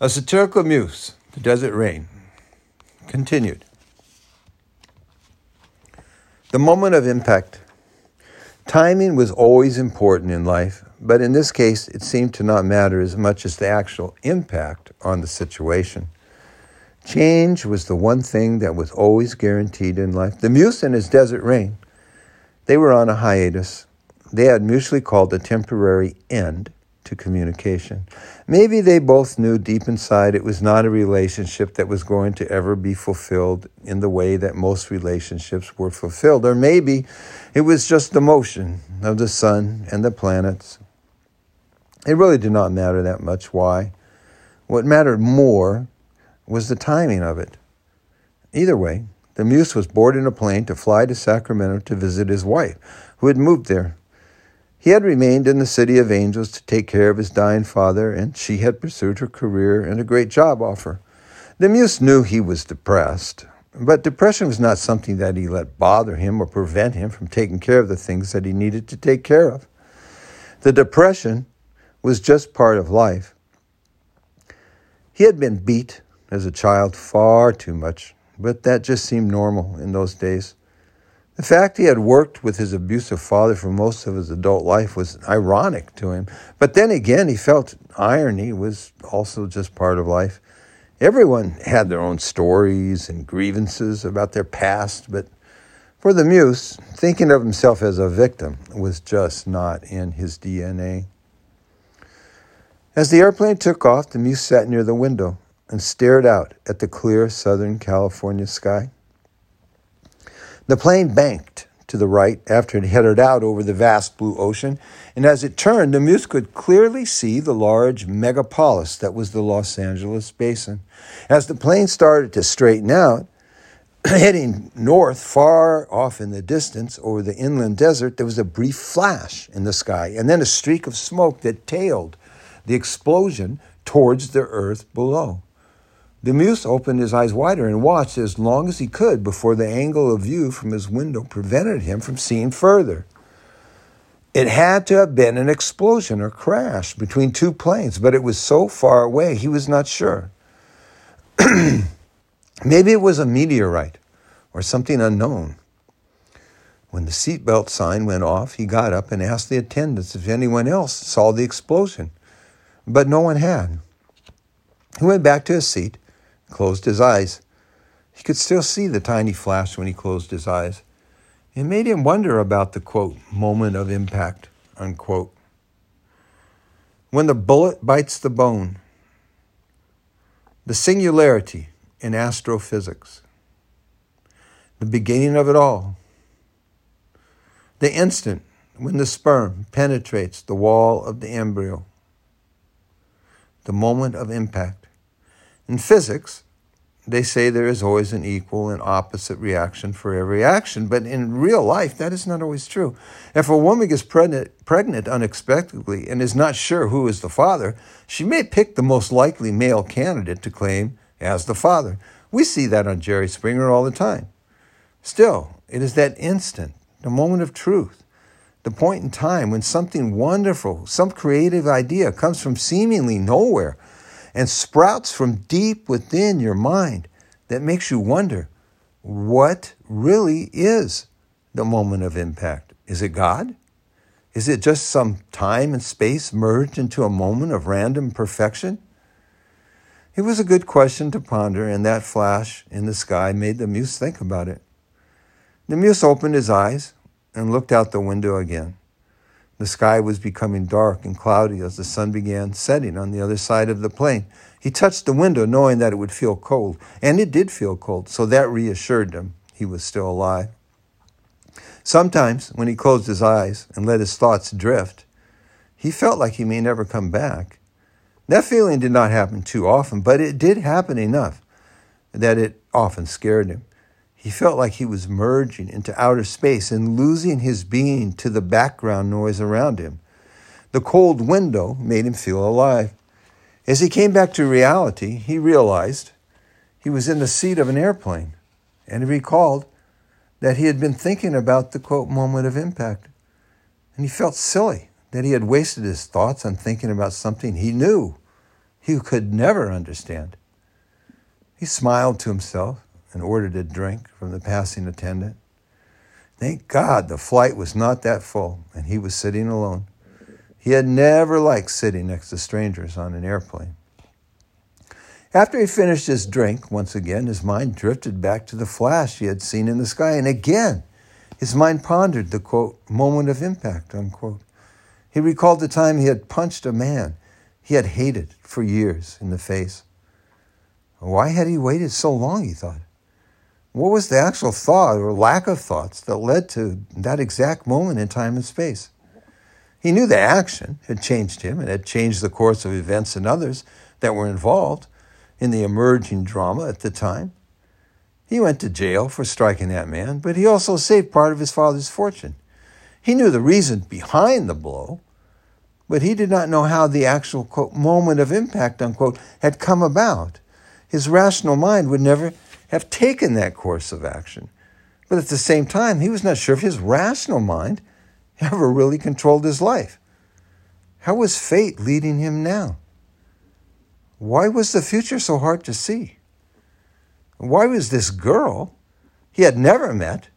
A satirical muse, the desert rain, continued. The moment of impact. Timing was always important in life, but in this case, it seemed to not matter as much as the actual impact on the situation. Change was the one thing that was always guaranteed in life. The Muse and his Desert Rain, they were on a hiatus. They had mutually called a temporary end to communication. Maybe they both knew deep inside it was not a relationship that was going to ever be fulfilled in the way that most relationships were fulfilled. Or maybe it was just the motion of the sun and the planets. It really did not matter that much why. What mattered more was the timing of it. Either way, the Muse was boarding a plane to fly to Sacramento to visit his wife, who had moved there he had remained in the City of Angels to take care of his dying father, and she had pursued her career and a great job offer. The muse knew he was depressed, but depression was not something that he let bother him or prevent him from taking care of the things that he needed to take care of. The depression was just part of life. He had been beat as a child far too much, but that just seemed normal in those days. The fact he had worked with his abusive father for most of his adult life was ironic to him. But then again, he felt irony was also just part of life. Everyone had their own stories and grievances about their past, but for the Muse, thinking of himself as a victim was just not in his DNA. As the airplane took off, the Muse sat near the window and stared out at the clear Southern California sky. The plane banked to the right after it headed out over the vast blue ocean, and as it turned, the Muse could clearly see the large megapolis that was the Los Angeles basin. As the plane started to straighten out, heading north, far off in the distance over the inland desert, there was a brief flash in the sky, and then a streak of smoke that tailed the explosion towards the earth below. The Muse opened his eyes wider and watched as long as he could before the angle of view from his window prevented him from seeing further. It had to have been an explosion or crash between two planes, but it was so far away he was not sure. Maybe it was a meteorite or something unknown. When the seatbelt sign went off, he got up and asked the attendants if anyone else saw the explosion, but no one had. He went back to his seat closed his eyes. He could still see the tiny flash when he closed his eyes. It made him wonder about the quote, moment of impact, unquote. When the bullet bites the bone, the singularity in astrophysics, the beginning of it all, the instant when the sperm penetrates the wall of the embryo, the moment of impact. In physics, they say there is always an equal and opposite reaction for every action, but in real life, that is not always true. If a woman gets pregnant, pregnant unexpectedly and is not sure who is the father, she may pick the most likely male candidate to claim as the father. We see that on Jerry Springer all the time. Still, it is that instant, the moment of truth, the point in time when something wonderful, some creative idea comes from seemingly nowhere and sprouts from deep within your mind that makes you wonder what really is the moment of impact? Is it God? Is it just some time and space merged into a moment of random perfection? It was a good question to ponder, and that flash in the sky made the muse think about it. The muse opened his eyes and looked out the window again. The sky was becoming dark and cloudy as the sun began setting on the other side of the plane. He touched the window knowing that it would feel cold, and it did feel cold, so that reassured him he was still alive. Sometimes, when he closed his eyes and let his thoughts drift, he felt like he may never come back. That feeling did not happen too often, but it did happen enough that it often scared him. He felt like he was merging into outer space and losing his being to the background noise around him. The cold window made him feel alive. As he came back to reality, he realized he was in the seat of an airplane and he recalled that he had been thinking about the quote moment of impact. And he felt silly that he had wasted his thoughts on thinking about something he knew he could never understand. He smiled to himself and ordered a drink from the passing attendant. Thank God the flight was not that full and he was sitting alone. He had never liked sitting next to strangers on an airplane. After he finished his drink, once again his mind drifted back to the flash he had seen in the sky, and again his mind pondered the quote, moment of impact, unquote. He recalled the time he had punched a man he had hated for years in the face. Why had he waited so long, he thought? What was the actual thought or lack of thoughts that led to that exact moment in time and space? He knew the action had changed him and had changed the course of events and others that were involved in the emerging drama at the time. He went to jail for striking that man, but he also saved part of his father's fortune. He knew the reason behind the blow, but he did not know how the actual quote, moment of impact unquote, had come about. His rational mind would never have taken that course of action. But at the same time, he was not sure if his rational mind ever really controlled his life. How was fate leading him now? Why was the future so hard to see? Why was this girl he had never met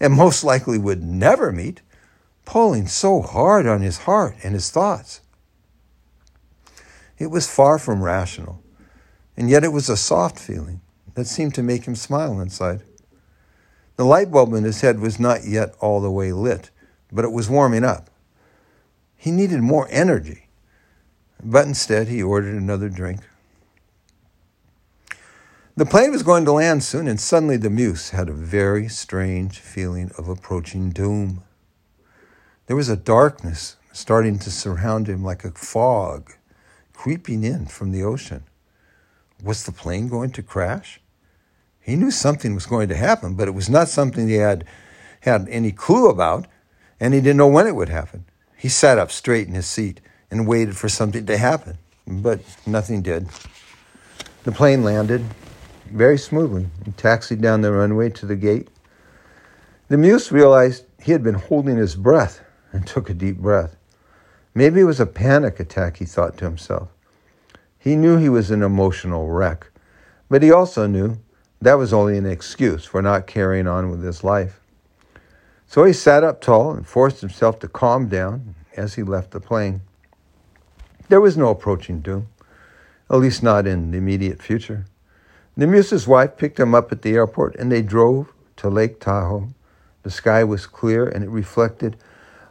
and most likely would never meet pulling so hard on his heart and his thoughts? It was far from rational, and yet it was a soft feeling that seemed to make him smile inside. The light bulb in his head was not yet all the way lit, but it was warming up. He needed more energy, but instead he ordered another drink. The plane was going to land soon, and suddenly the Muse had a very strange feeling of approaching doom. There was a darkness starting to surround him like a fog creeping in from the ocean. Was the plane going to crash? He knew something was going to happen, but it was not something he had had any clue about, and he didn't know when it would happen. He sat up straight in his seat and waited for something to happen, but nothing did. The plane landed very smoothly and taxied down the runway to the gate. The muse realized he had been holding his breath and took a deep breath. Maybe it was a panic attack, he thought to himself. He knew he was an emotional wreck, but he also knew that was only an excuse for not carrying on with his life. So he sat up tall and forced himself to calm down as he left the plane. There was no approaching doom, at least not in the immediate future. The muse's wife picked him up at the airport and they drove to Lake Tahoe. The sky was clear and it reflected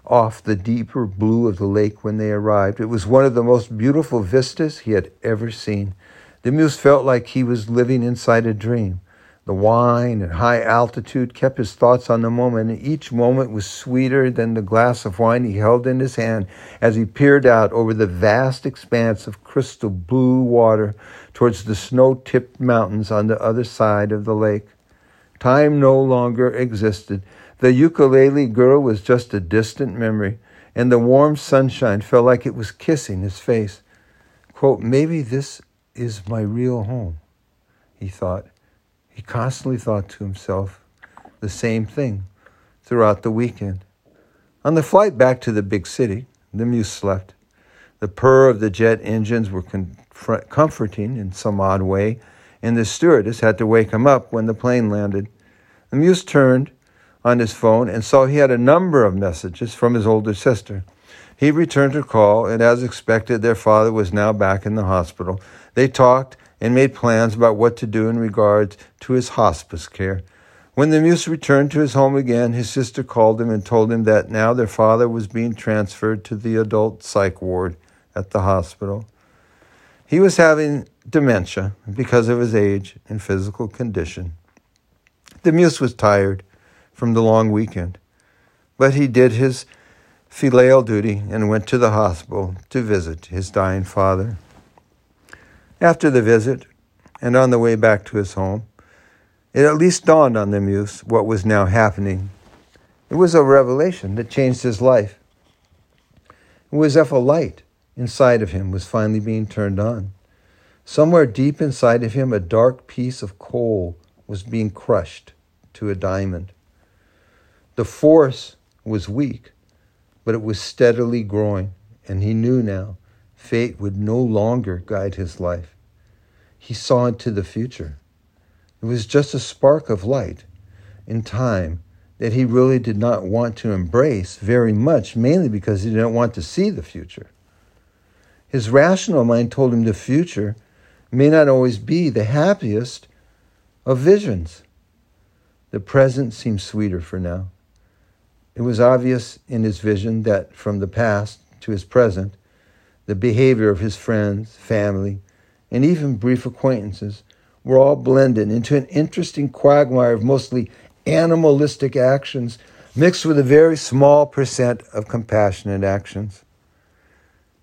off the deeper blue of the lake when they arrived. It was one of the most beautiful vistas he had ever seen. The muse felt like he was living inside a dream. The wine and high altitude kept his thoughts on the moment, and each moment was sweeter than the glass of wine he held in his hand as he peered out over the vast expanse of crystal blue water towards the snow tipped mountains on the other side of the lake. Time no longer existed. The ukulele girl was just a distant memory, and the warm sunshine felt like it was kissing his face. Quote, Maybe this is my real home, he thought he constantly thought to himself the same thing throughout the weekend. On the flight back to the big city, the muse slept. The purr of the jet engines were comforting in some odd way, and the stewardess had to wake him up when the plane landed. The muse turned on his phone and saw he had a number of messages from his older sister. He returned her call, and as expected, their father was now back in the hospital. They talked and made plans about what to do in regard to his hospice care. When the muse returned to his home again, his sister called him and told him that now their father was being transferred to the adult psych ward at the hospital. He was having dementia because of his age and physical condition. The muse was tired from the long weekend, but he did his filial duty and went to the hospital to visit his dying father. After the visit, and on the way back to his home, it at least dawned on the muse what was now happening. It was a revelation that changed his life. It was if a light inside of him was finally being turned on. Somewhere deep inside of him, a dark piece of coal was being crushed to a diamond. The force was weak, but it was steadily growing, and he knew now fate would no longer guide his life. He saw into the future. It was just a spark of light in time that he really did not want to embrace very much, mainly because he didn't want to see the future. His rational mind told him the future may not always be the happiest of visions. The present seemed sweeter for now. It was obvious in his vision that from the past to his present, the behavior of his friends, family, and even brief acquaintances were all blended into an interesting quagmire of mostly animalistic actions mixed with a very small percent of compassionate actions.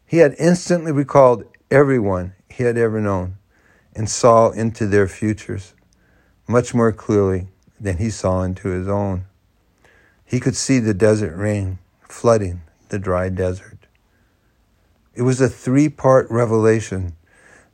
He had instantly recalled everyone he had ever known and saw into their futures much more clearly than he saw into his own. He could see the desert rain flooding the dry desert. It was a three part revelation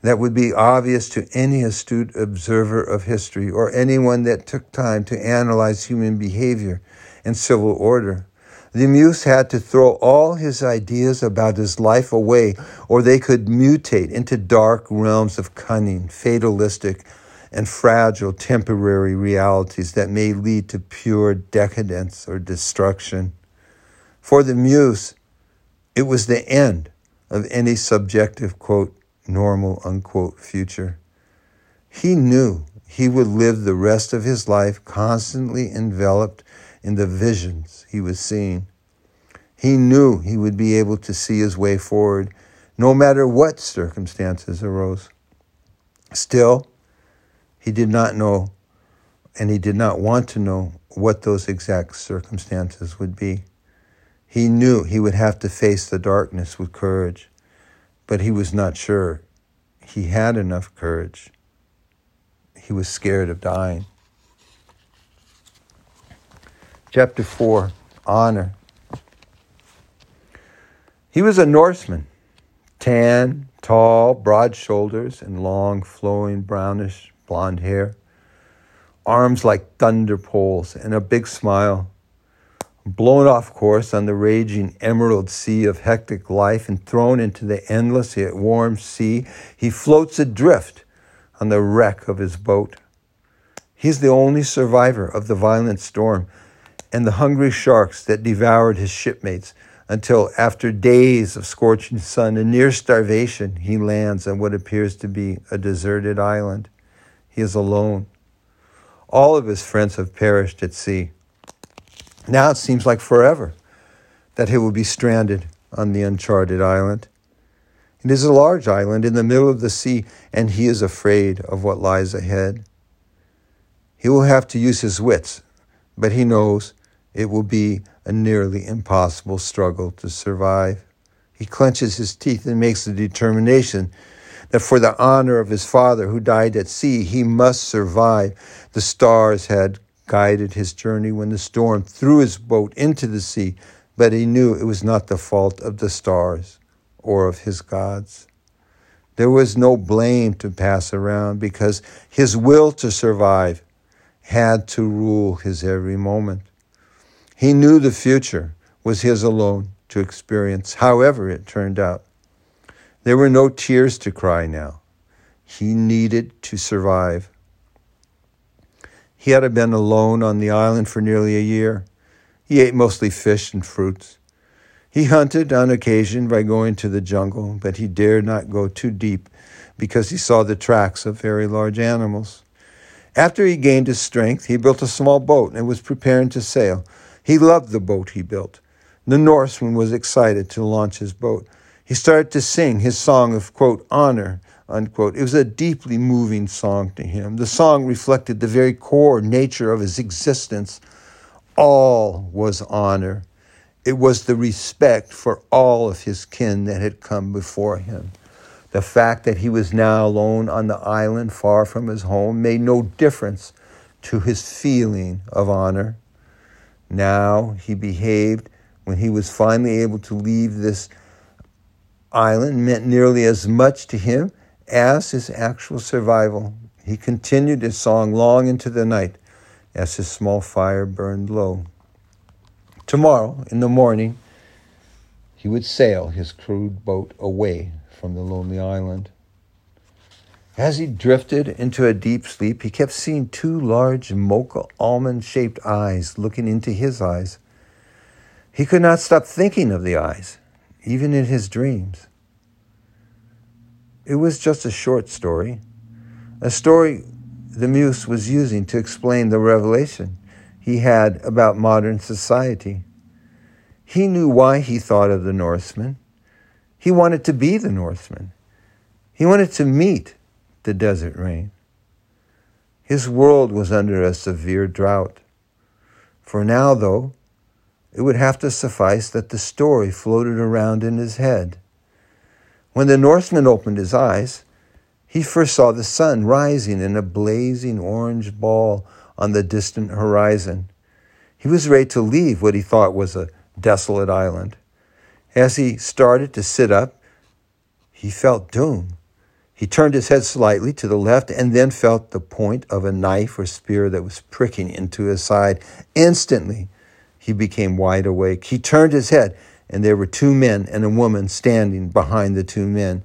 that would be obvious to any astute observer of history or anyone that took time to analyze human behavior and civil order. The muse had to throw all his ideas about his life away, or they could mutate into dark realms of cunning, fatalistic, and fragile temporary realities that may lead to pure decadence or destruction. For the muse, it was the end of any subjective, quote, normal, unquote, future. He knew he would live the rest of his life constantly enveloped in the visions he was seeing. He knew he would be able to see his way forward no matter what circumstances arose. Still, he did not know and he did not want to know what those exact circumstances would be. He knew he would have to face the darkness with courage but he was not sure he had enough courage. He was scared of dying. Chapter 4 Honor. He was a Norseman, tan, tall, broad shoulders, and long, flowing, brownish blonde hair, arms like thunder poles, and a big smile blown off course on the raging emerald sea of hectic life and thrown into the endless yet warm sea, he floats adrift on the wreck of his boat. He's the only survivor of the violent storm and the hungry sharks that devoured his shipmates until, after days of scorching sun and near starvation, he lands on what appears to be a deserted island. He is alone. All of his friends have perished at sea. Now it seems like forever that he will be stranded on the uncharted island. It is a large island in the middle of the sea, and he is afraid of what lies ahead. He will have to use his wits, but he knows it will be a nearly impossible struggle to survive. He clenches his teeth and makes the determination that for the honor of his father who died at sea, he must survive. The stars had guided his journey when the storm threw his boat into the sea, but he knew it was not the fault of the stars or of his gods. There was no blame to pass around because his will to survive had to rule his every moment. He knew the future was his alone to experience, however it turned out. There were no tears to cry now. He needed to survive. He had been alone on the island for nearly a year. He ate mostly fish and fruits. He hunted on occasion by going to the jungle, but he dared not go too deep because he saw the tracks of very large animals. After he gained his strength, he built a small boat and was preparing to sail. He loved the boat he built. The Norseman was excited to launch his boat. He started to sing his song of, quote, honor Unquote. It was a deeply moving song to him. The song reflected the very core nature of his existence. All was honor. It was the respect for all of his kin that had come before him. The fact that he was now alone on the island far from his home made no difference to his feeling of honor. Now he behaved when he was finally able to leave this island meant nearly as much to him as his actual survival, he continued his song long into the night as his small fire burned low. Tomorrow, in the morning, he would sail his crude boat away from the lonely island. As he drifted into a deep sleep, he kept seeing two large mocha almond shaped eyes looking into his eyes. He could not stop thinking of the eyes, even in his dreams. It was just a short story, a story the Muse was using to explain the revelation he had about modern society. He knew why he thought of the Norseman. He wanted to be the Northman. He wanted to meet the desert rain. His world was under a severe drought. For now, though, it would have to suffice that the story floated around in his head. When the Northman opened his eyes, he first saw the sun rising in a blazing orange ball on the distant horizon. He was ready to leave what he thought was a desolate island. As he started to sit up, he felt doom. He turned his head slightly to the left and then felt the point of a knife or spear that was pricking into his side. Instantly, he became wide awake. He turned his head, and there were two men and a woman standing behind the two men.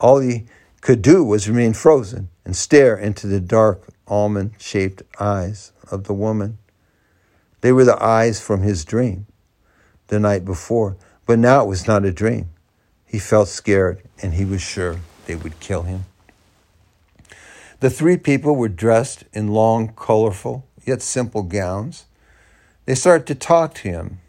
All he could do was remain frozen and stare into the dark, almond shaped eyes of the woman. They were the eyes from his dream the night before, but now it was not a dream. He felt scared, and he was sure they would kill him. The three people were dressed in long, colorful, yet simple gowns. They started to talk to him,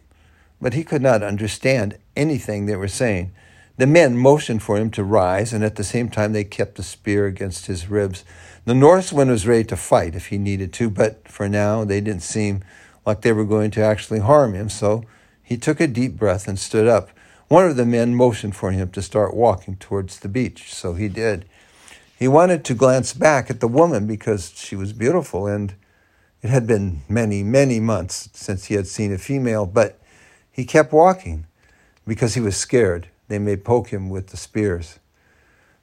but he could not understand anything they were saying. The men motioned for him to rise, and at the same time they kept the spear against his ribs. The Norseman was ready to fight if he needed to, but for now they didn't seem like they were going to actually harm him, so he took a deep breath and stood up. One of the men motioned for him to start walking towards the beach, so he did. He wanted to glance back at the woman because she was beautiful and it had been many, many months since he had seen a female, but he kept walking because he was scared they may poke him with the spears.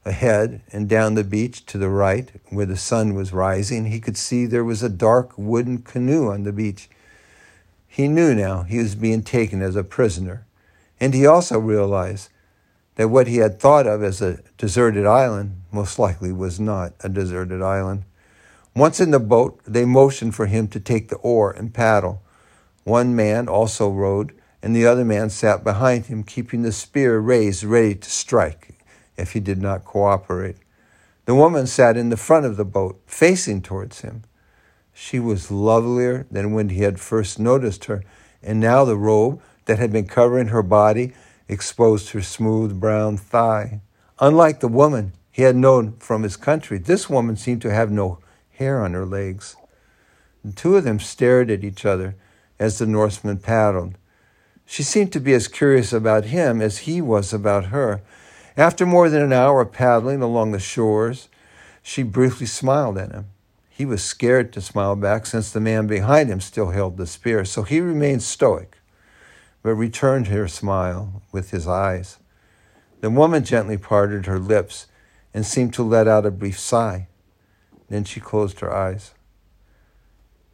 Ahead and down the beach to the right, where the sun was rising, he could see there was a dark wooden canoe on the beach. He knew now he was being taken as a prisoner, and he also realized that what he had thought of as a deserted island most likely was not a deserted island. Once in the boat, they motioned for him to take the oar and paddle. One man also rowed, and the other man sat behind him, keeping the spear raised, ready to strike if he did not cooperate. The woman sat in the front of the boat, facing towards him. She was lovelier than when he had first noticed her, and now the robe that had been covering her body exposed her smooth brown thigh. Unlike the woman he had known from his country, this woman seemed to have no hair on her legs. The two of them stared at each other as the Norseman paddled. She seemed to be as curious about him as he was about her. After more than an hour of paddling along the shores, she briefly smiled at him. He was scared to smile back since the man behind him still held the spear, so he remained stoic, but returned her smile with his eyes. The woman gently parted her lips and seemed to let out a brief sigh. Then she closed her eyes.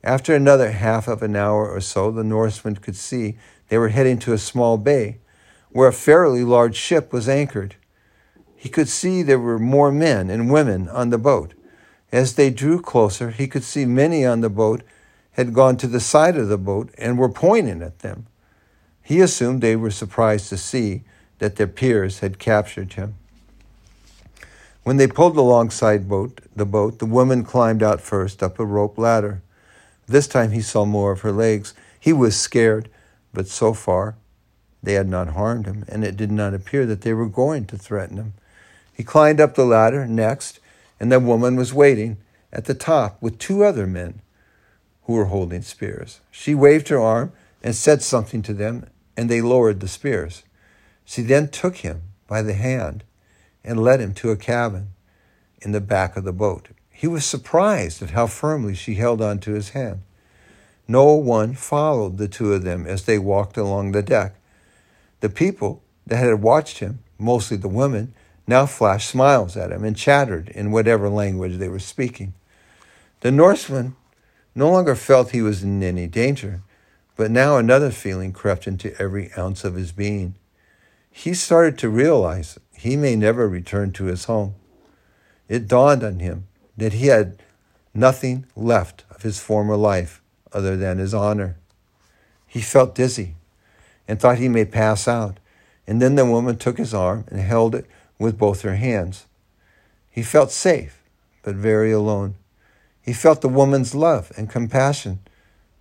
After another half of an hour or so, the Norseman could see they were heading to a small bay where a fairly large ship was anchored. He could see there were more men and women on the boat. As they drew closer, he could see many on the boat had gone to the side of the boat and were pointing at them. He assumed they were surprised to see that their peers had captured him. When they pulled alongside boat, the boat, the woman climbed out first up a rope ladder. This time he saw more of her legs. He was scared, but so far they had not harmed him, and it did not appear that they were going to threaten him. He climbed up the ladder next, and the woman was waiting at the top with two other men who were holding spears. She waved her arm and said something to them, and they lowered the spears. She then took him by the hand and led him to a cabin in the back of the boat. He was surprised at how firmly she held on to his hand. No one followed the two of them as they walked along the deck. The people that had watched him, mostly the women, now flashed smiles at him and chattered in whatever language they were speaking. The Norseman no longer felt he was in any danger, but now another feeling crept into every ounce of his being he started to realize he may never return to his home. It dawned on him that he had nothing left of his former life other than his honor. He felt dizzy and thought he may pass out, and then the woman took his arm and held it with both her hands. He felt safe, but very alone. He felt the woman's love and compassion,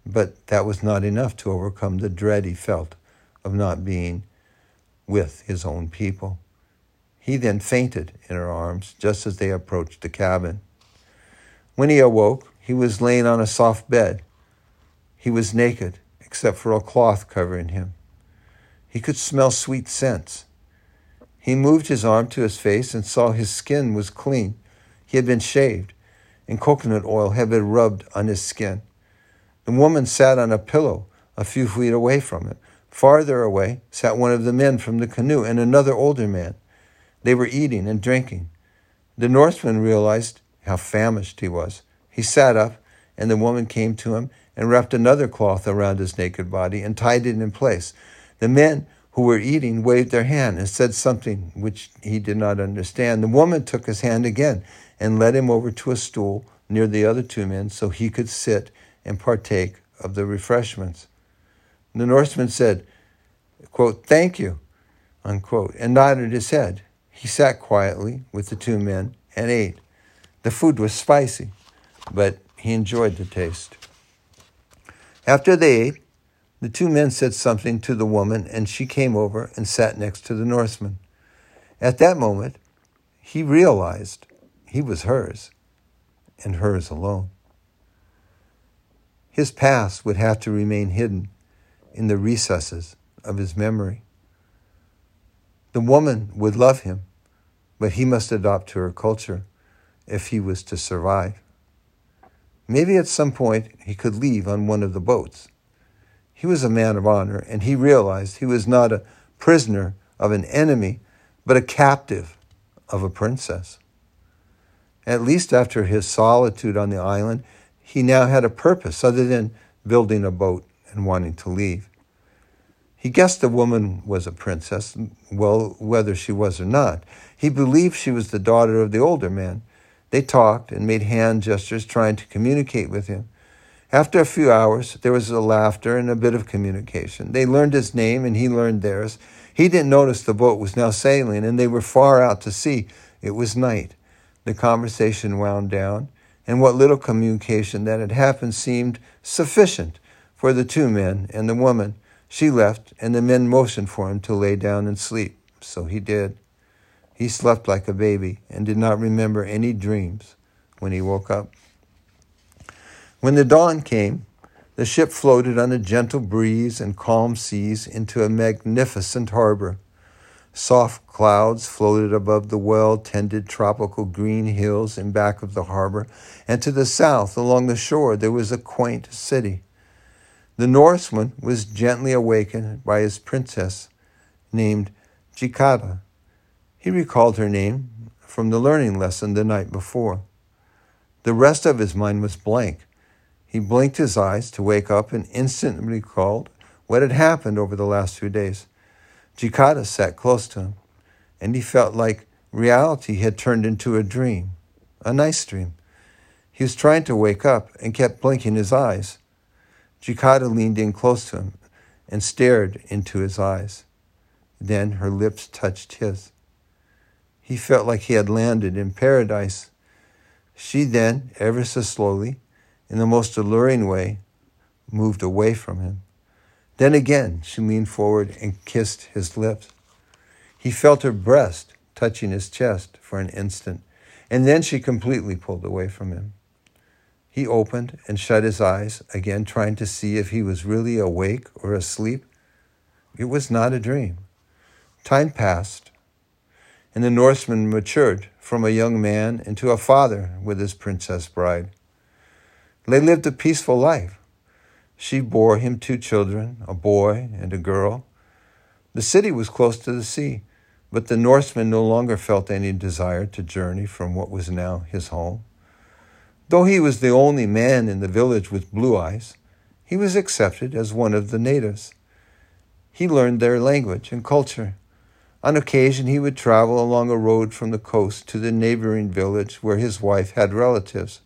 but that was not enough to overcome the dread he felt of not being with his own people. He then fainted in her arms just as they approached the cabin. When he awoke, he was laying on a soft bed. He was naked, except for a cloth covering him. He could smell sweet scents. He moved his arm to his face and saw his skin was clean. He had been shaved, and coconut oil had been rubbed on his skin. The woman sat on a pillow a few feet away from him. Farther away sat one of the men from the canoe and another older man. They were eating and drinking. The Northman realized how famished he was. He sat up, and the woman came to him and wrapped another cloth around his naked body and tied it in place. The men who were eating waved their hand and said something which he did not understand. The woman took his hand again and led him over to a stool near the other two men so he could sit and partake of the refreshments. The Norseman said, quote, Thank you, unquote, and nodded his head. He sat quietly with the two men and ate. The food was spicy, but he enjoyed the taste. After they ate, the two men said something to the woman, and she came over and sat next to the Norseman. At that moment, he realized he was hers, and hers alone. His past would have to remain hidden in the recesses of his memory. The woman would love him, but he must adopt to her culture if he was to survive. Maybe at some point he could leave on one of the boats. He was a man of honor, and he realized he was not a prisoner of an enemy, but a captive of a princess. At least after his solitude on the island, he now had a purpose other than building a boat and wanting to leave. He guessed the woman was a princess, well, whether she was or not. He believed she was the daughter of the older man. They talked and made hand gestures, trying to communicate with him. After a few hours, there was a laughter and a bit of communication. They learned his name and he learned theirs. He didn't notice the boat was now sailing and they were far out to sea. It was night. The conversation wound down, and what little communication that had happened seemed sufficient for the two men and the woman. She left, and the men motioned for him to lay down and sleep. So he did. He slept like a baby and did not remember any dreams when he woke up. When the dawn came, the ship floated on a gentle breeze and calm seas into a magnificent harbor. Soft clouds floated above the well tended tropical green hills in back of the harbor, and to the south along the shore there was a quaint city. The Norseman was gently awakened by his princess named Jikada. He recalled her name from the learning lesson the night before. The rest of his mind was blank. He blinked his eyes to wake up and instantly recalled what had happened over the last few days. Jikata sat close to him, and he felt like reality had turned into a dream, a nice dream. He was trying to wake up and kept blinking his eyes. Jikata leaned in close to him and stared into his eyes. Then her lips touched his. He felt like he had landed in paradise. She then, ever so slowly, in the most alluring way, moved away from him. Then again she leaned forward and kissed his lips. He felt her breast touching his chest for an instant, and then she completely pulled away from him. He opened and shut his eyes, again trying to see if he was really awake or asleep. It was not a dream. Time passed, and the Norseman matured from a young man into a father with his princess bride. They lived a peaceful life. She bore him two children, a boy and a girl. The city was close to the sea, but the Norseman no longer felt any desire to journey from what was now his home. Though he was the only man in the village with blue eyes, he was accepted as one of the natives. He learned their language and culture. On occasion, he would travel along a road from the coast to the neighboring village where his wife had relatives.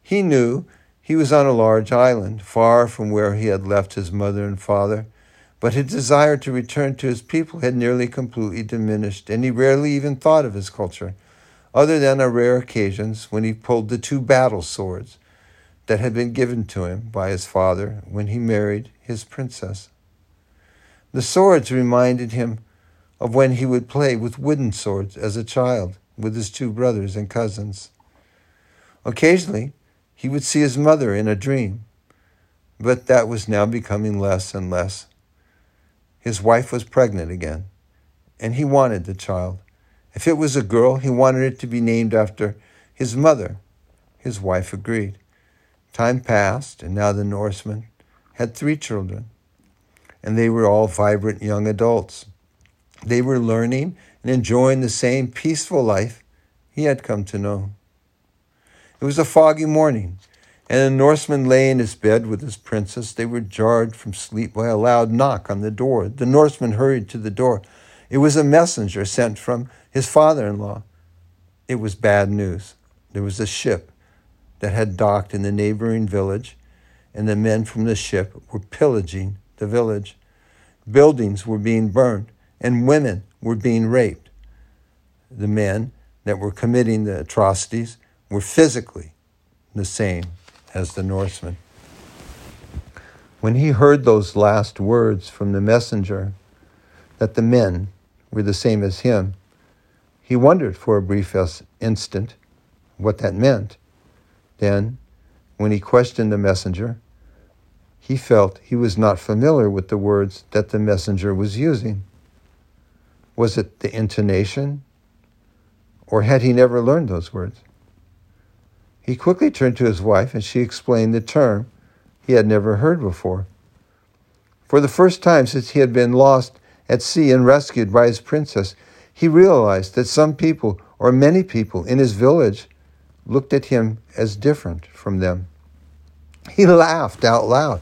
He knew he was on a large island, far from where he had left his mother and father, but his desire to return to his people had nearly completely diminished, and he rarely even thought of his culture, other than on rare occasions when he pulled the two battle swords that had been given to him by his father when he married his princess. The swords reminded him of when he would play with wooden swords as a child with his two brothers and cousins. Occasionally, he would see his mother in a dream, but that was now becoming less and less. His wife was pregnant again, and he wanted the child. If it was a girl, he wanted it to be named after his mother. His wife agreed. Time passed, and now the Norseman had three children, and they were all vibrant young adults. They were learning and enjoying the same peaceful life he had come to know. It was a foggy morning, and the Norseman lay in his bed with his princess. They were jarred from sleep by a loud knock on the door. The Norseman hurried to the door. It was a messenger sent from his father in law. It was bad news. There was a ship that had docked in the neighboring village, and the men from the ship were pillaging the village. Buildings were being burned and women were being raped. The men that were committing the atrocities were physically the same as the Norsemen. When he heard those last words from the messenger, that the men were the same as him, he wondered for a brief instant what that meant. Then, when he questioned the messenger, he felt he was not familiar with the words that the messenger was using. Was it the intonation? Or had he never learned those words? He quickly turned to his wife and she explained the term he had never heard before. For the first time since he had been lost at sea and rescued by his princess, he realized that some people, or many people, in his village looked at him as different from them. He laughed out loud.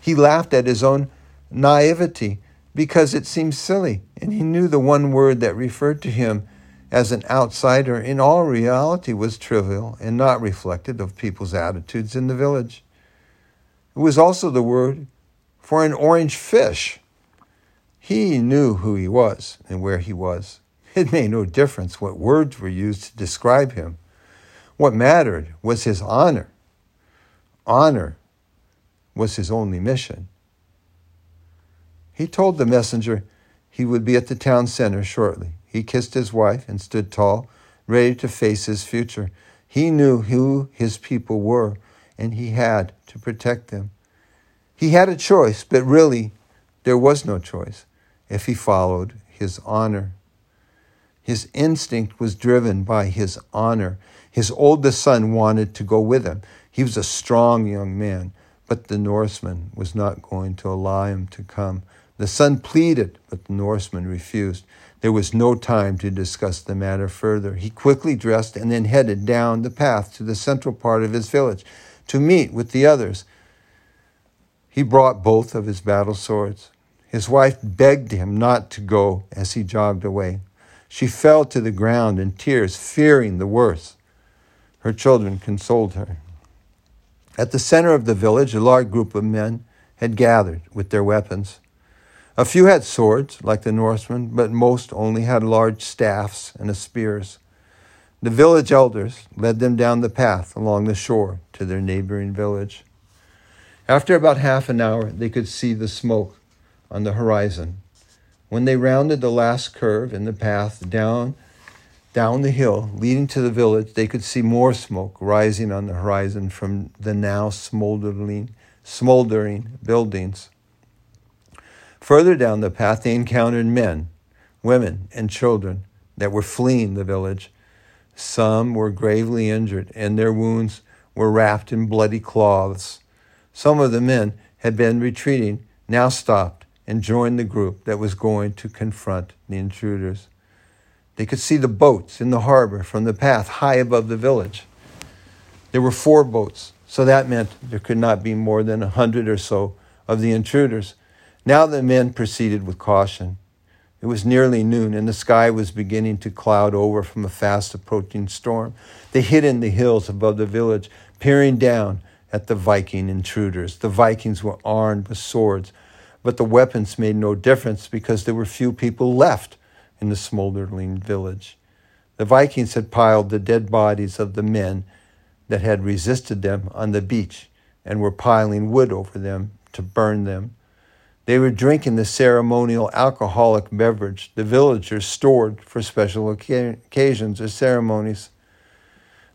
He laughed at his own naivety because it seemed silly, and he knew the one word that referred to him as an outsider in all reality was trivial and not reflected of people's attitudes in the village. It was also the word for an orange fish. He knew who he was and where he was. It made no difference what words were used to describe him. What mattered was his honor. Honor was his only mission. He told the messenger he would be at the town center shortly. He kissed his wife and stood tall, ready to face his future. He knew who his people were, and he had to protect them. He had a choice, but really, there was no choice if he followed his honor. His instinct was driven by his honor. His oldest son wanted to go with him. He was a strong young man, but the Norseman was not going to allow him to come. The son pleaded, but the Norseman refused. There was no time to discuss the matter further. He quickly dressed and then headed down the path to the central part of his village to meet with the others. He brought both of his battle swords. His wife begged him not to go as he jogged away. She fell to the ground in tears, fearing the worst. Her children consoled her. At the center of the village, a large group of men had gathered with their weapons. A few had swords, like the Norsemen, but most only had large staffs and spears. The village elders led them down the path along the shore to their neighboring village. After about half an hour, they could see the smoke on the horizon. When they rounded the last curve in the path down, down the hill leading to the village, they could see more smoke rising on the horizon from the now smoldering, smoldering buildings. Further down the path, they encountered men, women, and children that were fleeing the village. Some were gravely injured, and their wounds were wrapped in bloody cloths. Some of the men had been retreating, now stopped and joined the group that was going to confront the intruders. They could see the boats in the harbor from the path high above the village. There were four boats, so that meant there could not be more than a hundred or so of the intruders now the men proceeded with caution. It was nearly noon, and the sky was beginning to cloud over from a fast approaching storm. They hid in the hills above the village, peering down at the Viking intruders. The Vikings were armed with swords, but the weapons made no difference because there were few people left in the smoldering village. The Vikings had piled the dead bodies of the men that had resisted them on the beach and were piling wood over them to burn them. They were drinking the ceremonial alcoholic beverage the villagers stored for special occasions or ceremonies.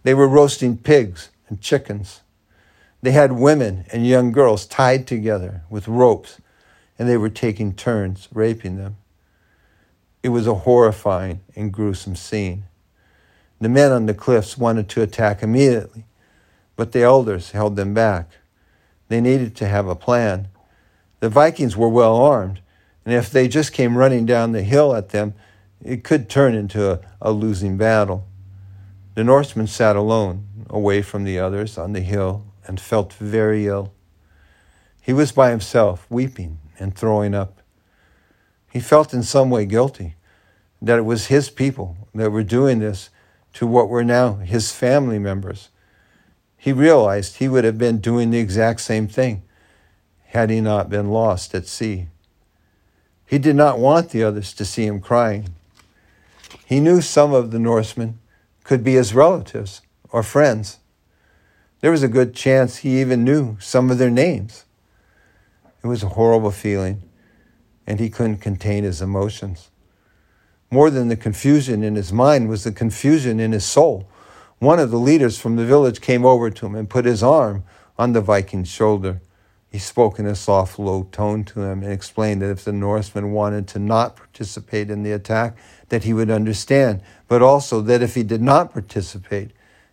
They were roasting pigs and chickens. They had women and young girls tied together with ropes, and they were taking turns raping them. It was a horrifying and gruesome scene. The men on the cliffs wanted to attack immediately, but the elders held them back. They needed to have a plan. The Vikings were well armed, and if they just came running down the hill at them, it could turn into a, a losing battle. The Norseman sat alone, away from the others on the hill, and felt very ill. He was by himself, weeping and throwing up. He felt in some way guilty that it was his people that were doing this to what were now his family members. He realized he would have been doing the exact same thing had he not been lost at sea. He did not want the others to see him crying. He knew some of the Norsemen could be his relatives or friends. There was a good chance he even knew some of their names. It was a horrible feeling, and he couldn't contain his emotions. More than the confusion in his mind was the confusion in his soul. One of the leaders from the village came over to him and put his arm on the Viking's shoulder. He spoke in a soft, low tone to him and explained that if the Norseman wanted to not participate in the attack, that he would understand, but also that if he did not participate,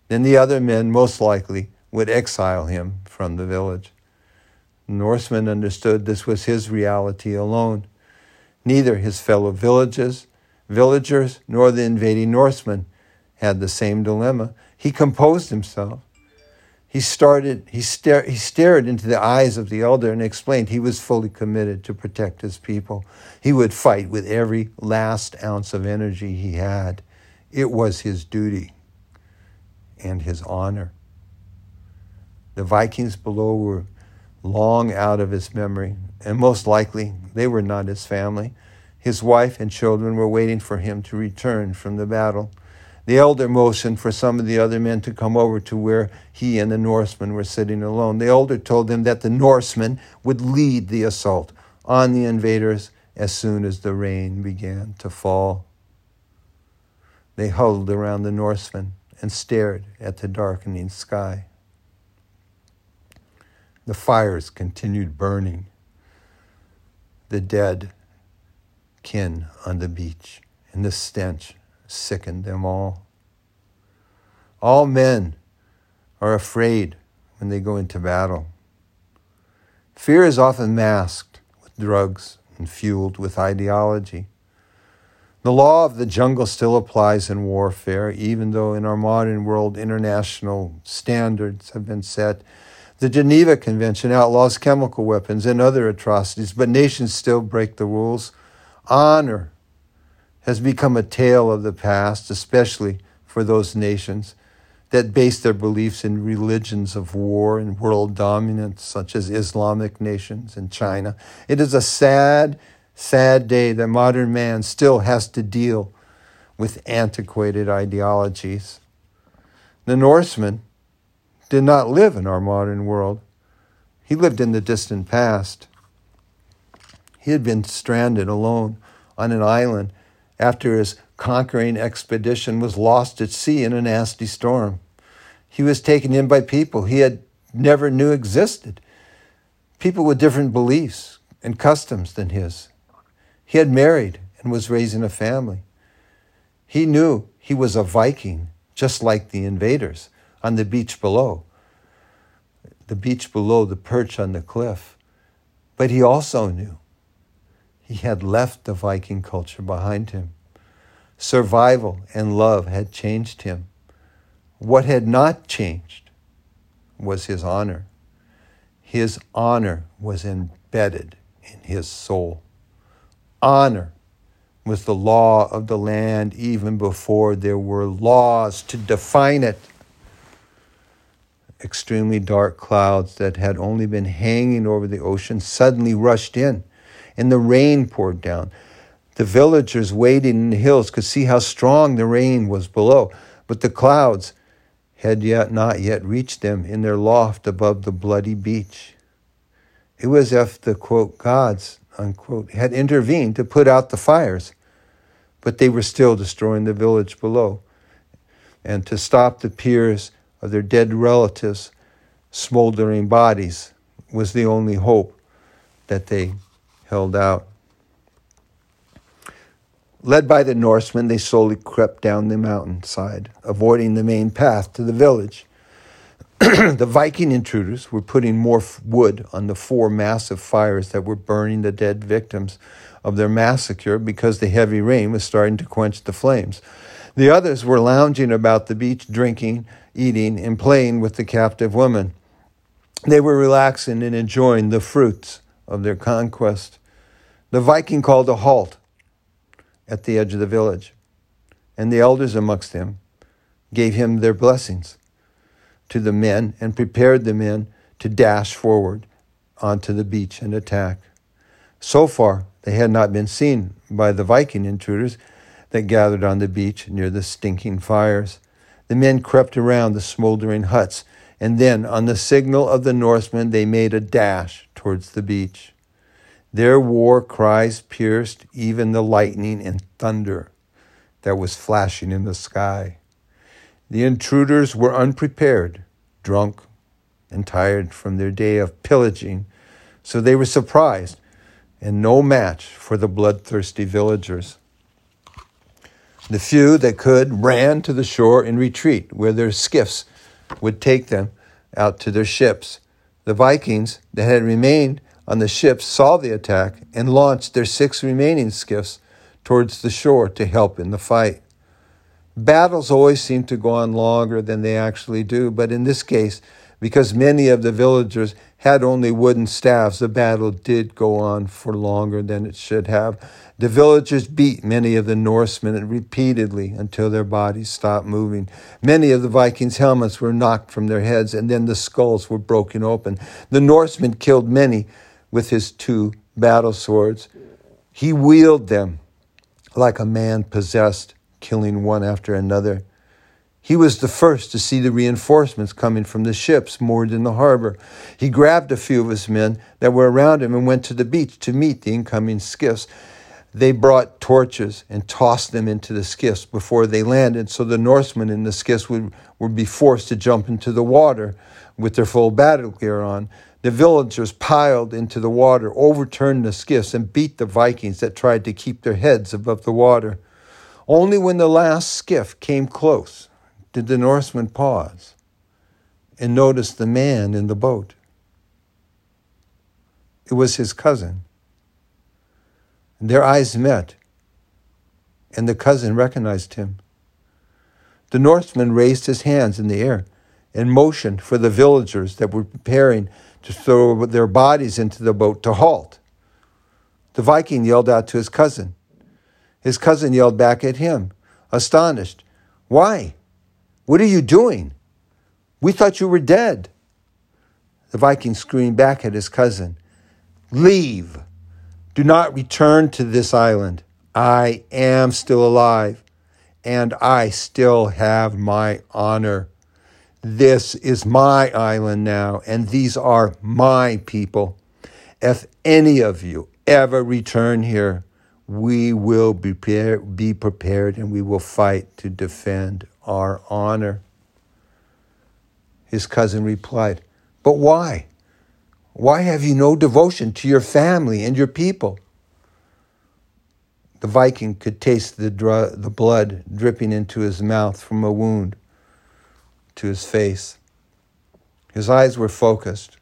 then the other men most likely would exile him from the village. The Norseman understood this was his reality alone. Neither his fellow villages villagers nor the invading Norsemen had the same dilemma. He composed himself. He started, he, stare, he stared into the eyes of the elder and explained he was fully committed to protect his people. He would fight with every last ounce of energy he had. It was his duty and his honor. The Vikings below were long out of his memory, and most likely they were not his family. His wife and children were waiting for him to return from the battle. The elder motioned for some of the other men to come over to where he and the Norsemen were sitting alone. The elder told them that the Norsemen would lead the assault on the invaders as soon as the rain began to fall. They huddled around the Norsemen and stared at the darkening sky. The fires continued burning. The dead kin on the beach, and the stench sickened them all. All men are afraid when they go into battle. Fear is often masked with drugs and fueled with ideology. The law of the jungle still applies in warfare, even though in our modern world international standards have been set. The Geneva Convention outlaws chemical weapons and other atrocities, but nations still break the rules honor has become a tale of the past, especially for those nations that base their beliefs in religions of war and world dominance, such as Islamic nations and China. It is a sad, sad day that modern man still has to deal with antiquated ideologies. The Norseman did not live in our modern world, he lived in the distant past. He had been stranded alone on an island after his conquering expedition was lost at sea in a nasty storm. He was taken in by people he had never knew existed, people with different beliefs and customs than his. He had married and was raising a family. He knew he was a Viking, just like the invaders, on the beach below. The beach below the perch on the cliff. But he also knew he had left the Viking culture behind him. Survival and love had changed him. What had not changed was his honor. His honor was embedded in his soul. Honor was the law of the land even before there were laws to define it. Extremely dark clouds that had only been hanging over the ocean suddenly rushed in, and the rain poured down. The villagers waiting in the hills could see how strong the rain was below, but the clouds had yet not yet reached them in their loft above the bloody beach. It was as if the quote gods unquote had intervened to put out the fires, but they were still destroying the village below. And to stop the piers of their dead relatives' smoldering bodies was the only hope that they held out. Led by the Norsemen, they slowly crept down the mountainside, avoiding the main path to the village. the Viking intruders were putting more wood on the four massive fires that were burning the dead victims of their massacre because the heavy rain was starting to quench the flames. The others were lounging about the beach, drinking, eating, and playing with the captive women. They were relaxing and enjoying the fruits of their conquest. The Viking called a halt at the edge of the village, and the elders amongst them gave him their blessings to the men and prepared the men to dash forward onto the beach and attack. So far, they had not been seen by the Viking intruders that gathered on the beach near the stinking fires. The men crept around the smoldering huts, and then, on the signal of the Norsemen, they made a dash towards the beach. Their war cries pierced even the lightning and thunder that was flashing in the sky. The intruders were unprepared, drunk, and tired from their day of pillaging, so they were surprised and no match for the bloodthirsty villagers. The few that could ran to the shore in retreat, where their skiffs would take them out to their ships. The Vikings that had remained on the ships saw the attack and launched their six remaining skiffs towards the shore to help in the fight. Battles always seem to go on longer than they actually do, but in this case, because many of the villagers had only wooden staffs, the battle did go on for longer than it should have. The villagers beat many of the Norsemen repeatedly until their bodies stopped moving. Many of the Vikings' helmets were knocked from their heads, and then the skulls were broken open. The Norsemen killed many with his two battle swords. He wielded them like a man possessed, killing one after another. He was the first to see the reinforcements coming from the ships moored in the harbor. He grabbed a few of his men that were around him and went to the beach to meet the incoming skiffs. They brought torches and tossed them into the skiffs before they landed, so the Norsemen in the skiffs would, would be forced to jump into the water with their full battle gear on. The villagers piled into the water, overturned the skiffs, and beat the Vikings that tried to keep their heads above the water. Only when the last skiff came close did the Norsemen pause and notice the man in the boat. It was his cousin. Their eyes met, and the cousin recognized him. The Norseman raised his hands in the air and motioned for the villagers that were preparing to throw their bodies into the boat to halt. The Viking yelled out to his cousin. His cousin yelled back at him, astonished. Why? What are you doing? We thought you were dead. The Viking screamed back at his cousin, Leave. Do not return to this island. I am still alive, and I still have my honor. This is my island now, and these are my people. If any of you ever return here, we will be prepared, and we will fight to defend our honor. His cousin replied, But why? Why have you no devotion to your family and your people? The Viking could taste the, dr- the blood dripping into his mouth from a wound to his face. His eyes were focused,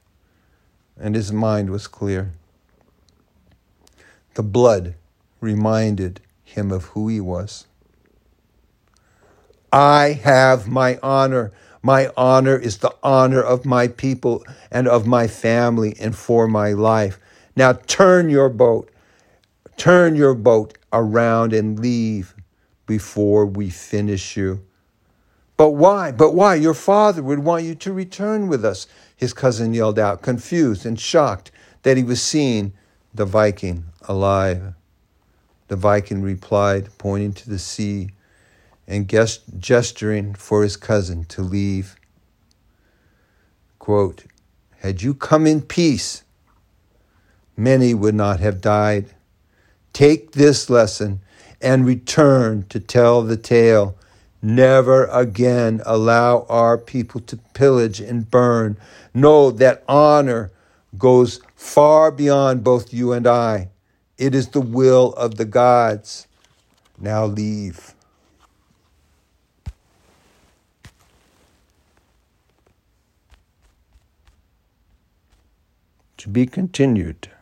and his mind was clear. The blood reminded him of who he was. I have my honor. My honor is the honor of my people and of my family and for my life. Now turn your boat. Turn your boat around and leave before we finish you. But why? But why? Your father would want you to return with us, his cousin yelled out, confused and shocked that he was seeing the Viking alive. The Viking replied, pointing to the sea and gesturing for his cousin to leave. Quote, Had you come in peace, many would not have died. Take this lesson and return to tell the tale. Never again allow our people to pillage and burn. Know that honor goes far beyond both you and I. It is the will of the gods. Now leave. To be continued.